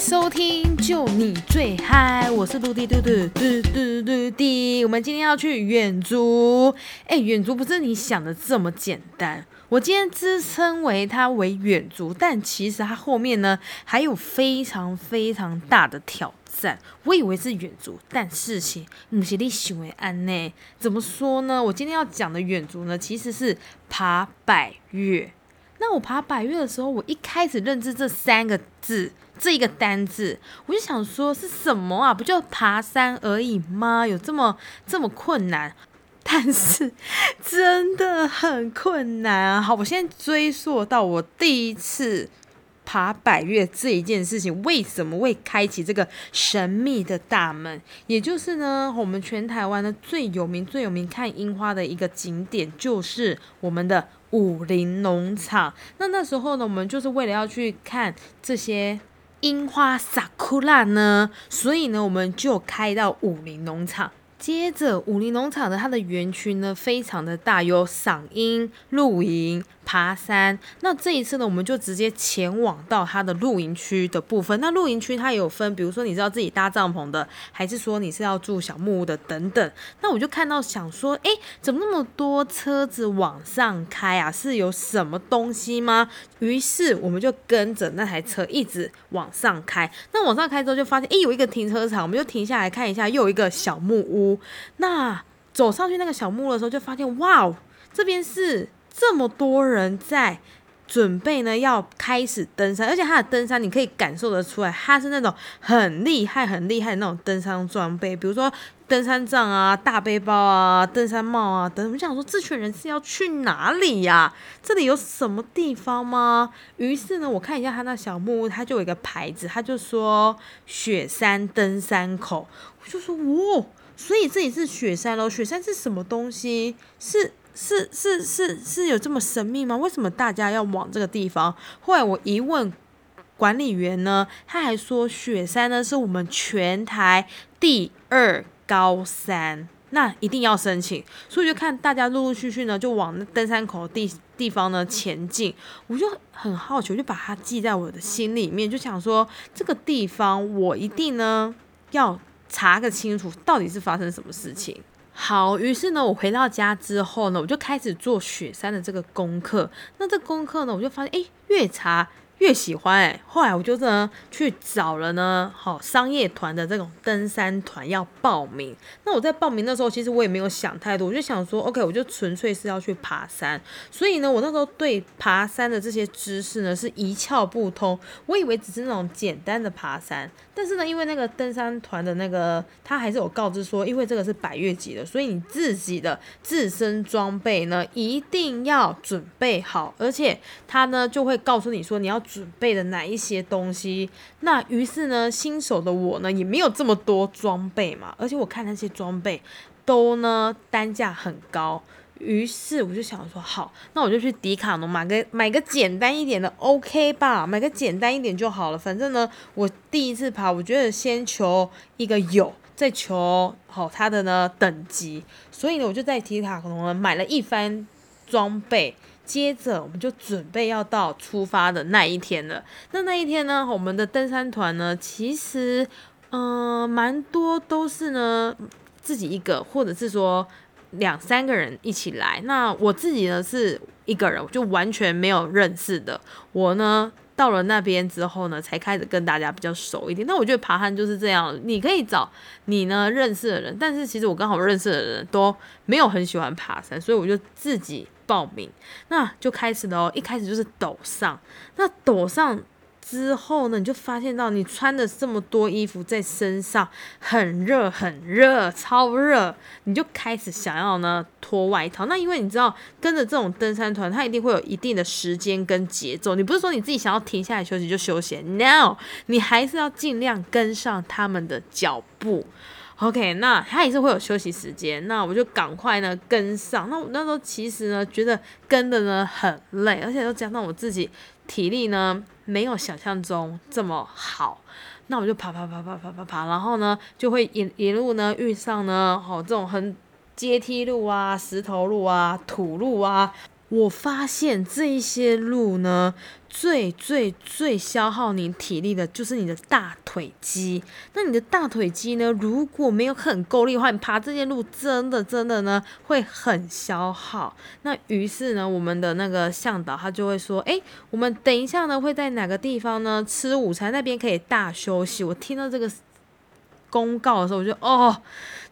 收听就你最嗨，我是嘟滴嘟嘟嘟嘟嘟滴。我们今天要去远足，哎，远足不是你想的这么简单。我今天自称为它为远足，但其实它后面呢还有非常非常大的挑战。我以为是远足，但事情不是你想的安呢。怎么说呢？我今天要讲的远足呢，其实是爬百越。那我爬百越的时候，我一开始认知这三个字。这一个单字，我就想说是什么啊？不就爬山而已吗？有这么这么困难？但是 真的很困难啊！好，我现在追溯到我第一次爬百越这一件事情，为什么会开启这个神秘的大门？也就是呢，我们全台湾的最有名、最有名看樱花的一个景点，就是我们的武林农场。那那时候呢，我们就是为了要去看这些。樱花萨库拉呢，所以呢，我们就开到武林农场。接着，武林农场的它的园区呢，非常的大，有赏樱、露营。爬山，那这一次呢，我们就直接前往到它的露营区的部分。那露营区它有分，比如说你是要自己搭帐篷的，还是说你是要住小木屋的等等。那我就看到想说，哎，怎么那么多车子往上开啊？是有什么东西吗？于是我们就跟着那台车一直往上开。那往上开之后就发现，哎，有一个停车场，我们就停下来看一下，又有一个小木屋。那走上去那个小木屋的时候，就发现，哇，这边是。这么多人在准备呢，要开始登山，而且他的登山你可以感受得出来，他是那种很厉害、很厉害的那种登山装备，比如说登山杖啊、大背包啊、登山帽啊等。我想说，这群人是要去哪里呀？这里有什么地方吗？于是呢，我看一下他那小木屋，他就有一个牌子，他就说雪山登山口。我就说，哦，所以这里是雪山喽？雪山是什么东西？是？是是是是有这么神秘吗？为什么大家要往这个地方？后来我一问管理员呢，他还说雪山呢是我们全台第二高山，那一定要申请。所以就看大家陆陆续续呢就往登山口地地方呢前进，我就很好奇，我就把它记在我的心里面，就想说这个地方我一定呢要查个清楚，到底是发生什么事情。好，于是呢，我回到家之后呢，我就开始做雪山的这个功课。那这功课呢，我就发现，哎，越查。越喜欢哎，后来我就呢去找了呢，好商业团的这种登山团要报名。那我在报名的时候，其实我也没有想太多，我就想说，OK，我就纯粹是要去爬山。所以呢，我那时候对爬山的这些知识呢是一窍不通。我以为只是那种简单的爬山，但是呢，因为那个登山团的那个他还是有告知说，因为这个是百越级的，所以你自己的自身装备呢一定要准备好，而且他呢就会告诉你说你要。准备的哪一些东西？那于是呢，新手的我呢也没有这么多装备嘛，而且我看那些装备都呢单价很高，于是我就想说，好，那我就去迪卡侬买个买个简单一点的，OK 吧？买个简单一点就好了。反正呢，我第一次爬，我觉得先求一个有，再求好它的呢等级。所以呢，我就在迪卡侬买了一番装备。接着我们就准备要到出发的那一天了。那那一天呢，我们的登山团呢，其实嗯，蛮多都是呢自己一个，或者是说两三个人一起来。那我自己呢是一个人，就完全没有认识的。我呢到了那边之后呢，才开始跟大家比较熟一点。那我觉得爬山就是这样，你可以找你呢认识的人，但是其实我刚好认识的人都没有很喜欢爬山，所以我就自己。报名，那就开始了哦。一开始就是抖上，那抖上之后呢，你就发现到你穿的这么多衣服在身上，很热很热，超热，你就开始想要呢脱外套。那因为你知道，跟着这种登山团，它一定会有一定的时间跟节奏。你不是说你自己想要停下来休息就休息，no，你还是要尽量跟上他们的脚步。OK，那他也是会有休息时间，那我就赶快呢跟上。那我那时候其实呢觉得跟的呢很累，而且又加上我自己体力呢没有想象中这么好，那我就爬爬爬爬爬爬爬，然后呢就会一一路呢遇上呢好这种很阶梯路啊、石头路啊、土路啊。我发现这一些路呢，最最最消耗你体力的就是你的大腿肌。那你的大腿肌呢，如果没有很够力的话，你爬这些路真的真的呢会很消耗。那于是呢，我们的那个向导他就会说：“哎，我们等一下呢会在哪个地方呢吃午餐？那边可以大休息。”我听到这个公告的时候，我就哦。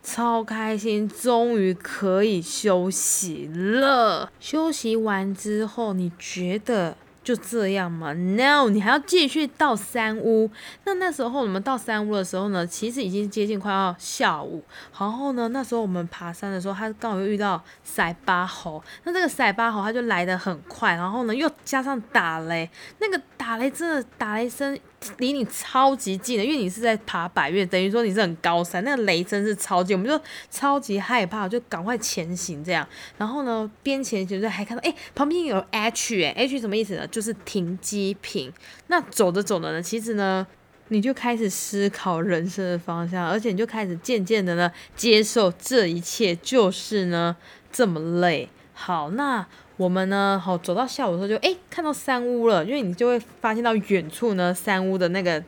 超开心，终于可以休息了。休息完之后，你觉得？就这样嘛？No，你还要继续到山屋。那那时候我们到山屋的时候呢，其实已经接近快要下午。然后呢，那时候我们爬山的时候，他刚好又遇到塞巴猴。那这个塞巴猴他就来得很快，然后呢又加上打雷，那个打雷真的打雷声离你超级近的，因为你是在爬百岳，等于说你是很高山，那个雷声是超级，我们就超级害怕，就赶快前行这样。然后呢边前行就还看到，哎，旁边有 H，哎，H 什么意思呢？就是停机坪，那走着走着呢，其实呢，你就开始思考人生的方向，而且你就开始渐渐的呢，接受这一切就是呢这么累。好，那我们呢，好走到下午的时候就哎看到山屋了，因为你就会发现到远处呢山屋的那个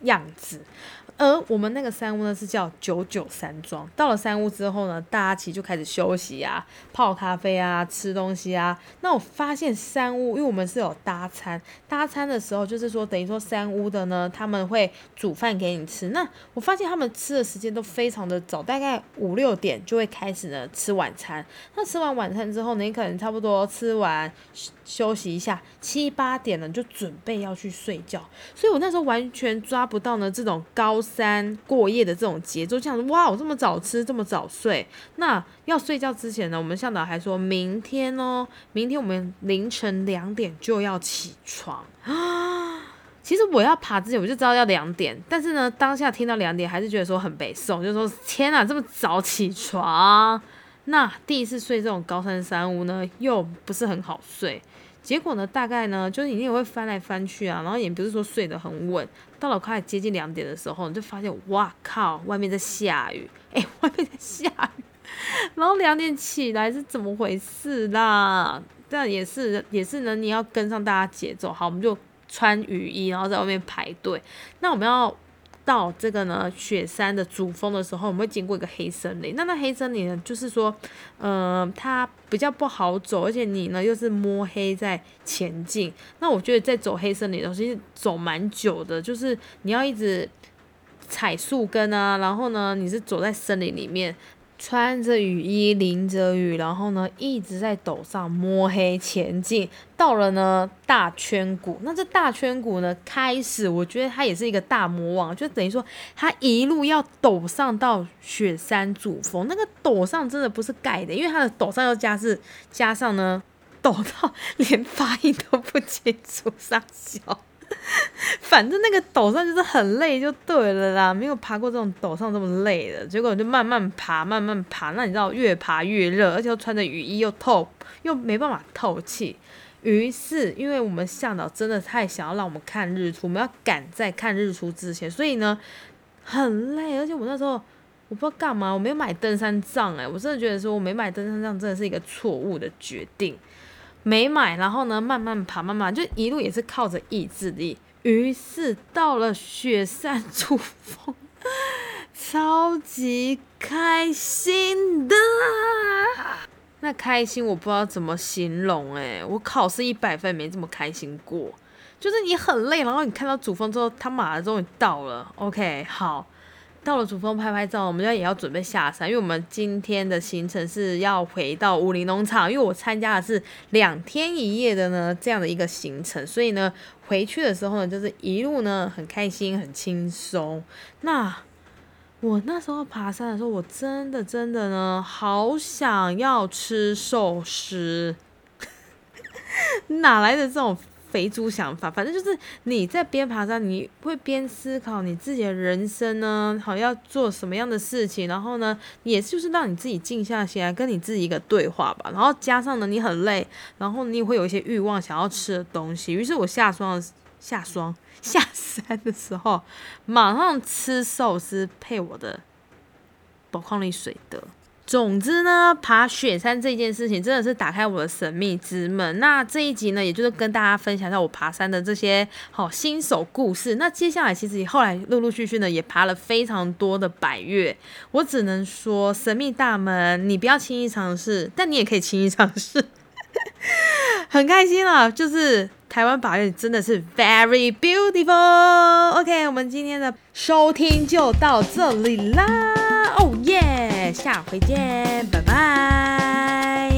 样子。而我们那个山屋呢是叫九九山庄。到了山屋之后呢，大家其实就开始休息啊、泡咖啡啊、吃东西啊。那我发现山屋，因为我们是有搭餐，搭餐的时候就是说，等于说山屋的呢，他们会煮饭给你吃。那我发现他们吃的时间都非常的早，大概五六点就会开始呢吃晚餐。那吃完晚餐之后呢，你可能差不多吃完。休息一下，七八点了就准备要去睡觉，所以我那时候完全抓不到呢这种高三过夜的这种节奏，这样哇，我这么早吃，这么早睡。那要睡觉之前呢，我们向导还说明天哦，明天我们凌晨两点就要起床啊。其实我要爬之前我就知道要两点，但是呢，当下听到两点还是觉得说很悲送，就说天哪，这么早起床。那第一次睡这种高山山屋呢，又不是很好睡。结果呢，大概呢，就是你也会翻来翻去啊，然后也不是说睡得很稳。到了快接近两点的时候，你就发现，哇靠，外面在下雨，哎，外面在下雨。然后两点起来是怎么回事啦？但也是也是呢，你要跟上大家节奏。好，我们就穿雨衣，然后在外面排队。那我们要。到这个呢雪山的主峰的时候，我们会经过一个黑森林。那那黑森林呢，就是说，呃，它比较不好走，而且你呢又是摸黑在前进。那我觉得在走黑森林的时候，其实走蛮久的，就是你要一直踩树根啊，然后呢，你是走在森林里面。穿着雨衣，淋着雨，然后呢，一直在陡上摸黑前进。到了呢大圈谷，那这大圈谷呢，开始我觉得它也是一个大魔王，就等于说它一路要陡上到雪山主峰。那个陡上真的不是盖的，因为它的陡上要加是加上呢，陡到 连发音都不清楚，上小。反正那个陡上就是很累，就对了啦。没有爬过这种陡上这么累的，结果我就慢慢爬，慢慢爬。那你知道越爬越热，而且又穿着雨衣，又透，又没办法透气。于是，因为我们向导真的太想要让我们看日出，我们要赶在看日出之前，所以呢很累。而且我那时候我不知道干嘛，我没有买登山杖，哎，我真的觉得说我没买登山杖真的是一个错误的决定。没买，然后呢，慢慢爬，慢慢就一路也是靠着意志力。于是到了雪山主峰，超级开心的。那开心我不知道怎么形容诶，我考试一百分没这么开心过。就是你很累，然后你看到主峰之后，他马的终于到了。OK，好。到了主峰拍拍照，我们要也要准备下山，因为我们今天的行程是要回到武林农场，因为我参加的是两天一夜的呢这样的一个行程，所以呢回去的时候呢就是一路呢很开心很轻松。那我那时候爬山的时候，我真的真的呢好想要吃寿司，哪来的这种？肥猪想法，反正就是你在边爬山，你会边思考你自己的人生呢，好要做什么样的事情，然后呢，也就是让你自己静下心来跟你自己一个对话吧。然后加上呢，你很累，然后你也会有一些欲望想要吃的东西。于是我下霜下霜下山的时候，马上吃寿司配我的宝矿力水的。总之呢，爬雪山这件事情真的是打开我的神秘之门。那这一集呢，也就是跟大家分享一下我爬山的这些好新手故事。那接下来其实后来陆陆续续呢，也爬了非常多的百越。我只能说，神秘大门你不要轻易尝试，但你也可以轻易尝试。很开心了，就是台湾百越真的是 very beautiful。OK，我们今天的收听就到这里啦。哦耶！下回见拜拜。